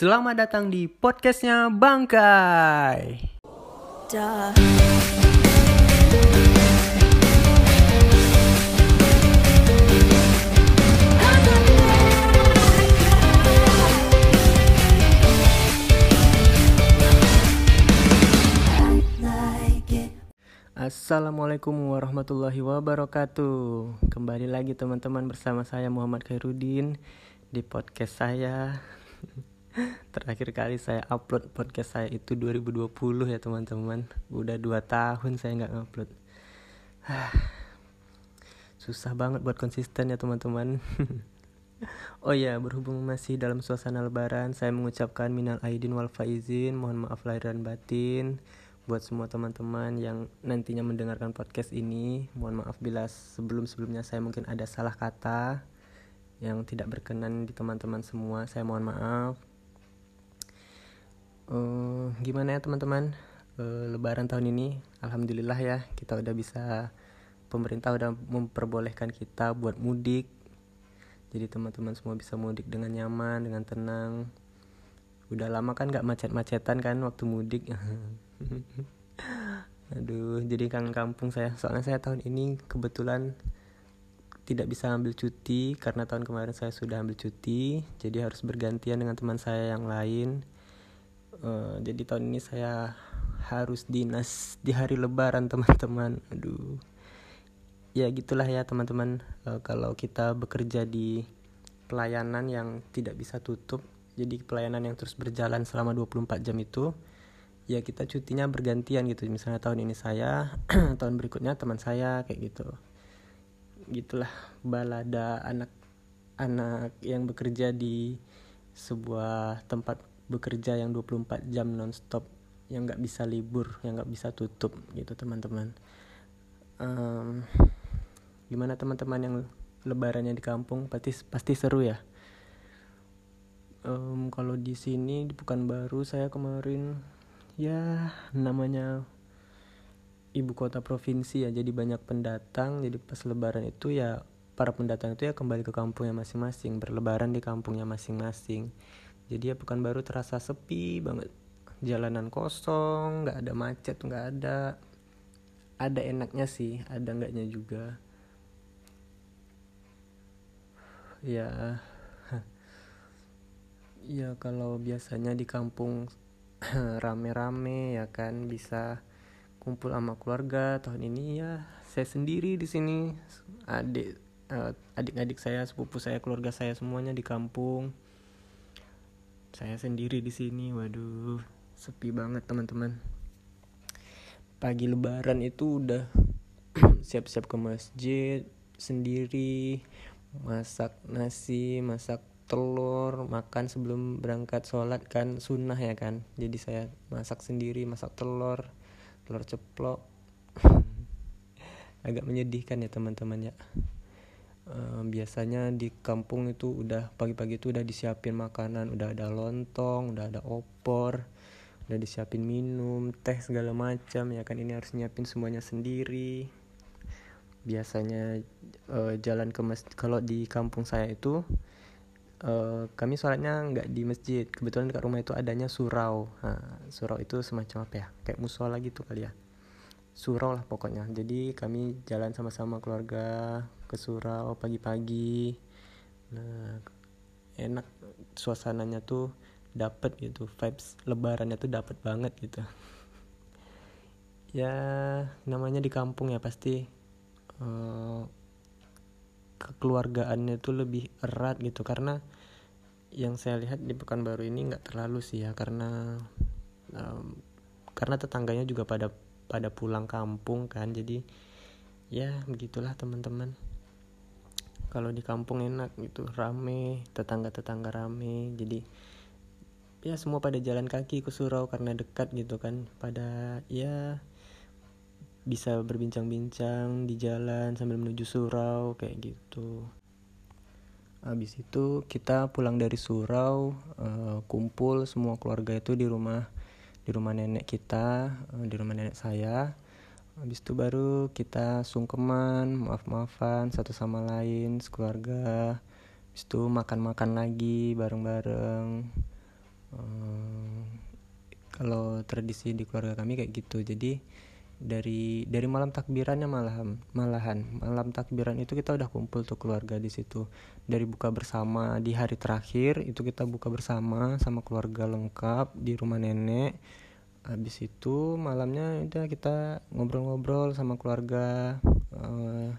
Selamat datang di podcastnya Bangkai. Duh. Assalamualaikum warahmatullahi wabarakatuh. Kembali lagi teman-teman bersama saya Muhammad Khairuddin di podcast saya. Terakhir kali saya upload podcast saya itu 2020 ya teman-teman. Udah 2 tahun saya nggak ngupload. Susah banget buat konsisten ya teman-teman. Oh ya, berhubung masih dalam suasana lebaran, saya mengucapkan minal aidin wal faizin, mohon maaf lahir dan batin buat semua teman-teman yang nantinya mendengarkan podcast ini. Mohon maaf bila sebelum-sebelumnya saya mungkin ada salah kata yang tidak berkenan di teman-teman semua. Saya mohon maaf. Uh, gimana ya teman-teman? Uh, lebaran tahun ini, alhamdulillah ya kita udah bisa pemerintah udah memperbolehkan kita buat mudik. Jadi teman-teman semua bisa mudik dengan nyaman dengan tenang. Udah lama kan nggak macet-macetan kan waktu mudik? Aduh jadi kangen kampung saya. Soalnya saya tahun ini kebetulan tidak bisa ambil cuti karena tahun kemarin saya sudah ambil cuti. Jadi harus bergantian dengan teman saya yang lain uh, jadi tahun ini saya harus dinas di hari lebaran teman-teman. Aduh. Ya gitulah ya teman-teman. E, kalau kita bekerja di pelayanan yang tidak bisa tutup jadi pelayanan yang terus berjalan selama 24 jam itu ya kita cutinya bergantian gitu. Misalnya tahun ini saya tahun berikutnya teman saya kayak gitu. Gitulah balada anak anak yang bekerja di sebuah tempat bekerja yang 24 jam nonstop yang nggak bisa libur yang nggak bisa tutup gitu teman-teman. Um, gimana teman-teman yang lebarannya di kampung? Pasti pasti seru ya. Um, kalau di sini di Pekanbaru saya kemarin ya namanya ibu kota provinsi ya jadi banyak pendatang. Jadi pas lebaran itu ya para pendatang itu ya kembali ke kampungnya masing-masing berlebaran di kampungnya masing-masing jadi ya Pekanbaru terasa sepi banget. Jalanan kosong nggak ada macet nggak ada. Ada enaknya sih ada enggaknya juga. Ya. Ya kalau biasanya di kampung rame-rame ya kan bisa kumpul sama keluarga. Tahun ini ya saya sendiri di sini. Adik uh, adik-adik saya sepupu saya keluarga saya semuanya di kampung saya sendiri di sini. Waduh sepi banget teman-teman. Pagi lebaran itu udah siap-siap ke masjid sendiri masak nasi masak telur makan sebelum berangkat sholat kan sunnah ya kan. Jadi saya masak sendiri masak telur telur ceplok. Agak menyedihkan ya teman-teman ya biasanya di kampung itu udah pagi-pagi itu udah disiapin makanan. Udah ada lontong udah ada opor udah disiapin minum teh segala macam ya kan? Ini harus nyiapin semuanya sendiri. Biasanya uh, jalan ke masjid kalau di kampung saya itu uh, kami sholatnya nggak di masjid. Kebetulan dekat rumah itu adanya surau. Nah, surau itu semacam apa ya? Kayak musola gitu kali ya surau lah pokoknya. Jadi kami jalan sama-sama keluarga ke surau pagi-pagi. Nah enak suasananya tuh dapet gitu vibes lebarannya tuh dapet banget gitu. Ya namanya di kampung ya pasti uh, kekeluargaannya itu lebih erat gitu. Karena yang saya lihat di Pekanbaru ini nggak terlalu sih ya karena um, karena tetangganya juga pada pada pulang kampung kan jadi ya begitulah teman-teman. Kalau di kampung enak gitu rame tetangga-tetangga rame jadi ya semua pada jalan kaki ke surau karena dekat gitu kan. Pada ya bisa berbincang-bincang di jalan sambil menuju surau kayak gitu. Habis itu kita pulang dari surau uh, kumpul semua keluarga itu di rumah di rumah nenek kita uh, di rumah nenek saya. Habis itu baru kita sungkeman maaf-maafan satu sama lain sekeluarga. Habis itu makan-makan lagi bareng-bareng. Uh, kalau tradisi di keluarga kami kayak gitu. Jadi dari dari malam takbirannya malahan malahan. Malam takbiran itu kita udah kumpul tuh keluarga di situ. Dari buka bersama di hari terakhir itu kita buka bersama sama keluarga lengkap di rumah nenek. Habis itu malamnya udah kita ngobrol-ngobrol sama keluarga uh,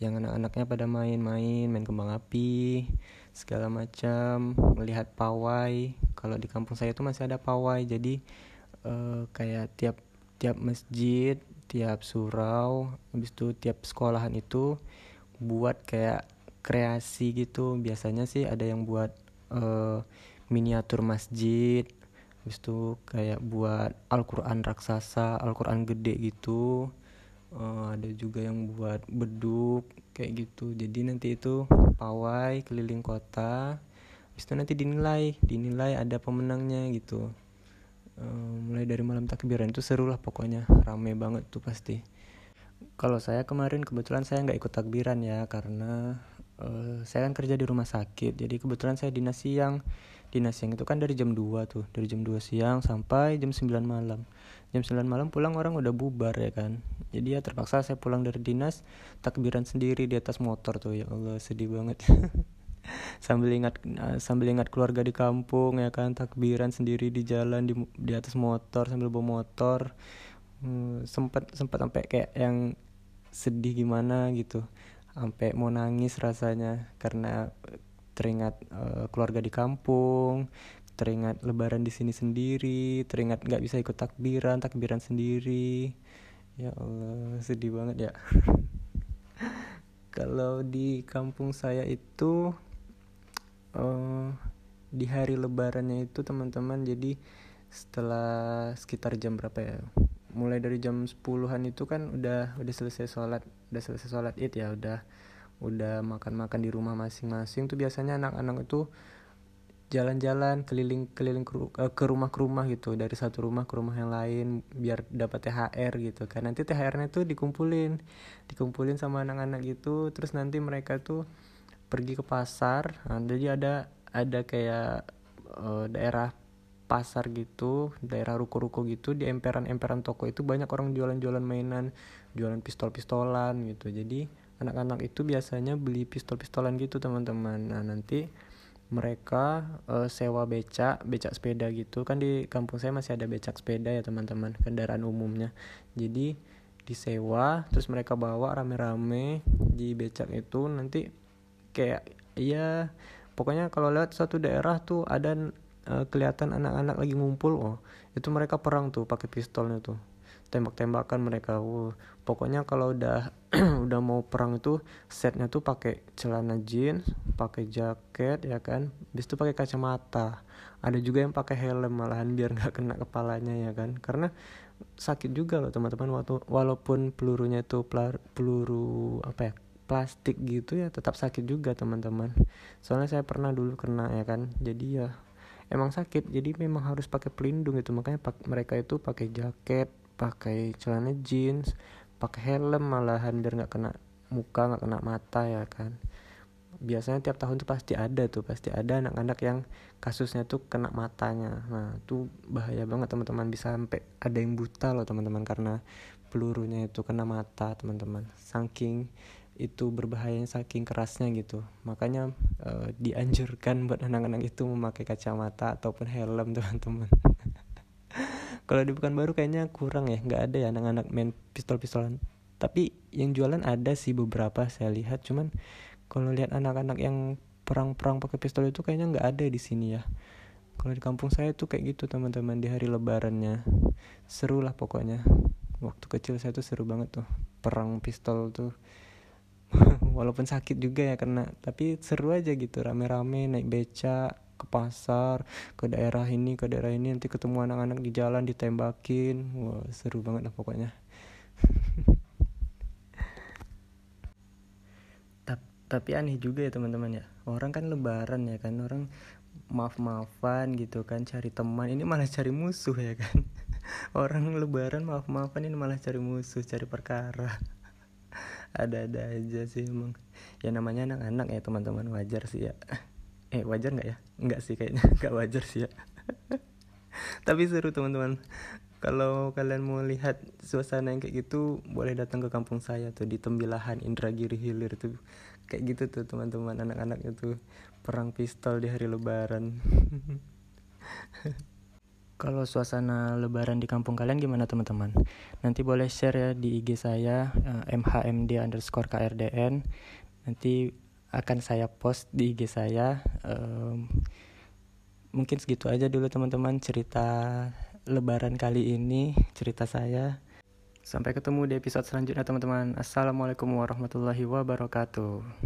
yang anak-anaknya pada main-main main kembang api segala macam melihat pawai. Kalau di kampung saya itu masih ada pawai jadi uh, kayak tiap tiap masjid tiap surau habis itu tiap sekolahan itu buat kayak kreasi gitu. Biasanya sih ada yang buat uh, miniatur masjid habis itu kayak buat Al-Quran raksasa Al-Quran gede gitu. Uh, ada juga yang buat beduk kayak gitu. Jadi nanti itu pawai keliling kota habis itu nanti dinilai dinilai ada pemenangnya gitu Eh, mulai dari malam takbiran itu seru lah pokoknya rame banget tuh pasti. Kalau saya kemarin kebetulan saya nggak ikut takbiran ya karena uh, saya kan kerja di rumah sakit. Jadi kebetulan saya dinas siang. Dinas siang itu kan dari jam 2 tuh dari jam 2 siang sampai jam 9 malam. Jam 9 malam pulang orang udah bubar ya kan. Jadi ya terpaksa saya pulang dari dinas takbiran sendiri di atas motor tuh. Ya Allah sedih banget sambil ingat uh, sambil ingat keluarga di kampung ya kan takbiran sendiri di jalan di di atas motor sambil bawa motor. Hmm, sempat sempat sampai kayak yang sedih gimana gitu. Sampai mau nangis rasanya karena teringat uh, keluarga di kampung teringat lebaran di sini sendiri teringat nggak bisa ikut takbiran takbiran sendiri. Ya Allah sedih banget ya. Kalau di kampung saya itu uh, di hari lebarannya itu teman-teman jadi setelah sekitar jam berapa ya mulai dari jam 10-an itu kan udah udah selesai sholat udah selesai sholat id ya udah udah makan-makan di rumah masing-masing. Tuh biasanya anak-anak itu jalan-jalan keliling-keliling eh, ke rumah ke rumah gitu dari satu rumah ke rumah yang lain biar dapat THR gitu kan. Nanti THR-nya tuh dikumpulin dikumpulin sama anak-anak gitu terus nanti mereka tuh pergi ke pasar nah, jadi ada ada kayak uh, daerah pasar gitu daerah ruko-ruko gitu di emperan-emperan toko itu banyak orang jualan-jualan mainan jualan pistol-pistolan gitu. Jadi anak-anak itu biasanya beli pistol-pistolan gitu teman-teman. Nah nanti mereka uh, sewa becak becak sepeda gitu. Kan di kampung saya masih ada becak sepeda ya teman-teman kendaraan umumnya. Jadi disewa terus mereka bawa rame-rame di becak itu. Nanti kayak iya pokoknya kalau lewat satu daerah tuh ada uh, kelihatan anak-anak lagi ngumpul oh itu mereka perang tuh pakai pistolnya tuh. Tembak-tembakan mereka wow. pokoknya kalau udah udah mau perang itu setnya tuh pakai celana jeans pakai jaket ya kan? Bis itu pakai kacamata. Ada juga yang pakai helm malahan biar nggak kena kepalanya ya kan? Karena sakit juga loh teman-teman waktu walaupun pelurunya itu peluru apa ya plastik gitu ya tetap sakit juga teman-teman. Soalnya saya pernah dulu kena ya kan? Jadi ya emang sakit. Jadi memang harus pakai pelindung itu makanya pak mereka itu pakai jaket pakai celana jeans pakai helm malahan biar nggak kena muka nggak kena mata ya kan? Biasanya tiap tahun tuh pasti ada tuh pasti ada anak-anak yang kasusnya tuh kena matanya. Nah tuh bahaya banget teman-teman. Bisa sampai ada yang buta loh teman-teman karena pelurunya itu kena mata teman-teman. Saking itu berbahayanya saking kerasnya gitu. Makanya uh, dianjurkan buat anak-anak itu memakai kacamata ataupun helm teman-teman. Kalau di baru kayaknya kurang ya nggak ada ya anak-anak main pistol-pistolan. Tapi yang jualan ada sih beberapa saya lihat cuman kalau lihat anak-anak yang perang-perang pakai pistol itu kayaknya nggak ada di sini ya. Kalau di kampung saya tuh kayak gitu teman-teman di hari lebarannya. Seru lah pokoknya. Waktu kecil saya tuh seru banget tuh perang pistol tuh walaupun sakit juga ya kena. Tapi seru aja gitu rame-rame naik beca ke pasar ke daerah ini ke daerah ini. Nanti ketemu anak-anak di jalan ditembakin. Wah seru banget lah pokoknya. Tapi aneh juga ya teman-teman ya. Orang kan lebaran ya kan orang maaf-maafan gitu kan cari teman. Ini malah cari musuh ya kan. Orang lebaran maaf-maafan ini malah cari musuh cari perkara ada-ada aja sih emang. Ya namanya anak-anak ya teman-teman wajar sih ya. Eh wajar nggak ya? Nggak sih kayaknya nggak wajar sih ya. Tapi seru teman-teman. Kalau kalian mau lihat suasana yang kayak gitu boleh datang ke kampung saya tuh di Tembilahan Indragiri Hilir tuh. Kayak gitu tuh teman-teman anak-anak itu. Perang pistol di hari lebaran kalau suasana lebaran di kampung kalian gimana teman-teman nanti boleh share ya di IG saya eh, mhmd underscore krdn nanti akan saya post di IG saya um, mungkin segitu aja dulu teman-teman cerita lebaran kali ini cerita saya. Sampai ketemu di episode selanjutnya teman-teman. Assalamualaikum warahmatullahi wabarakatuh.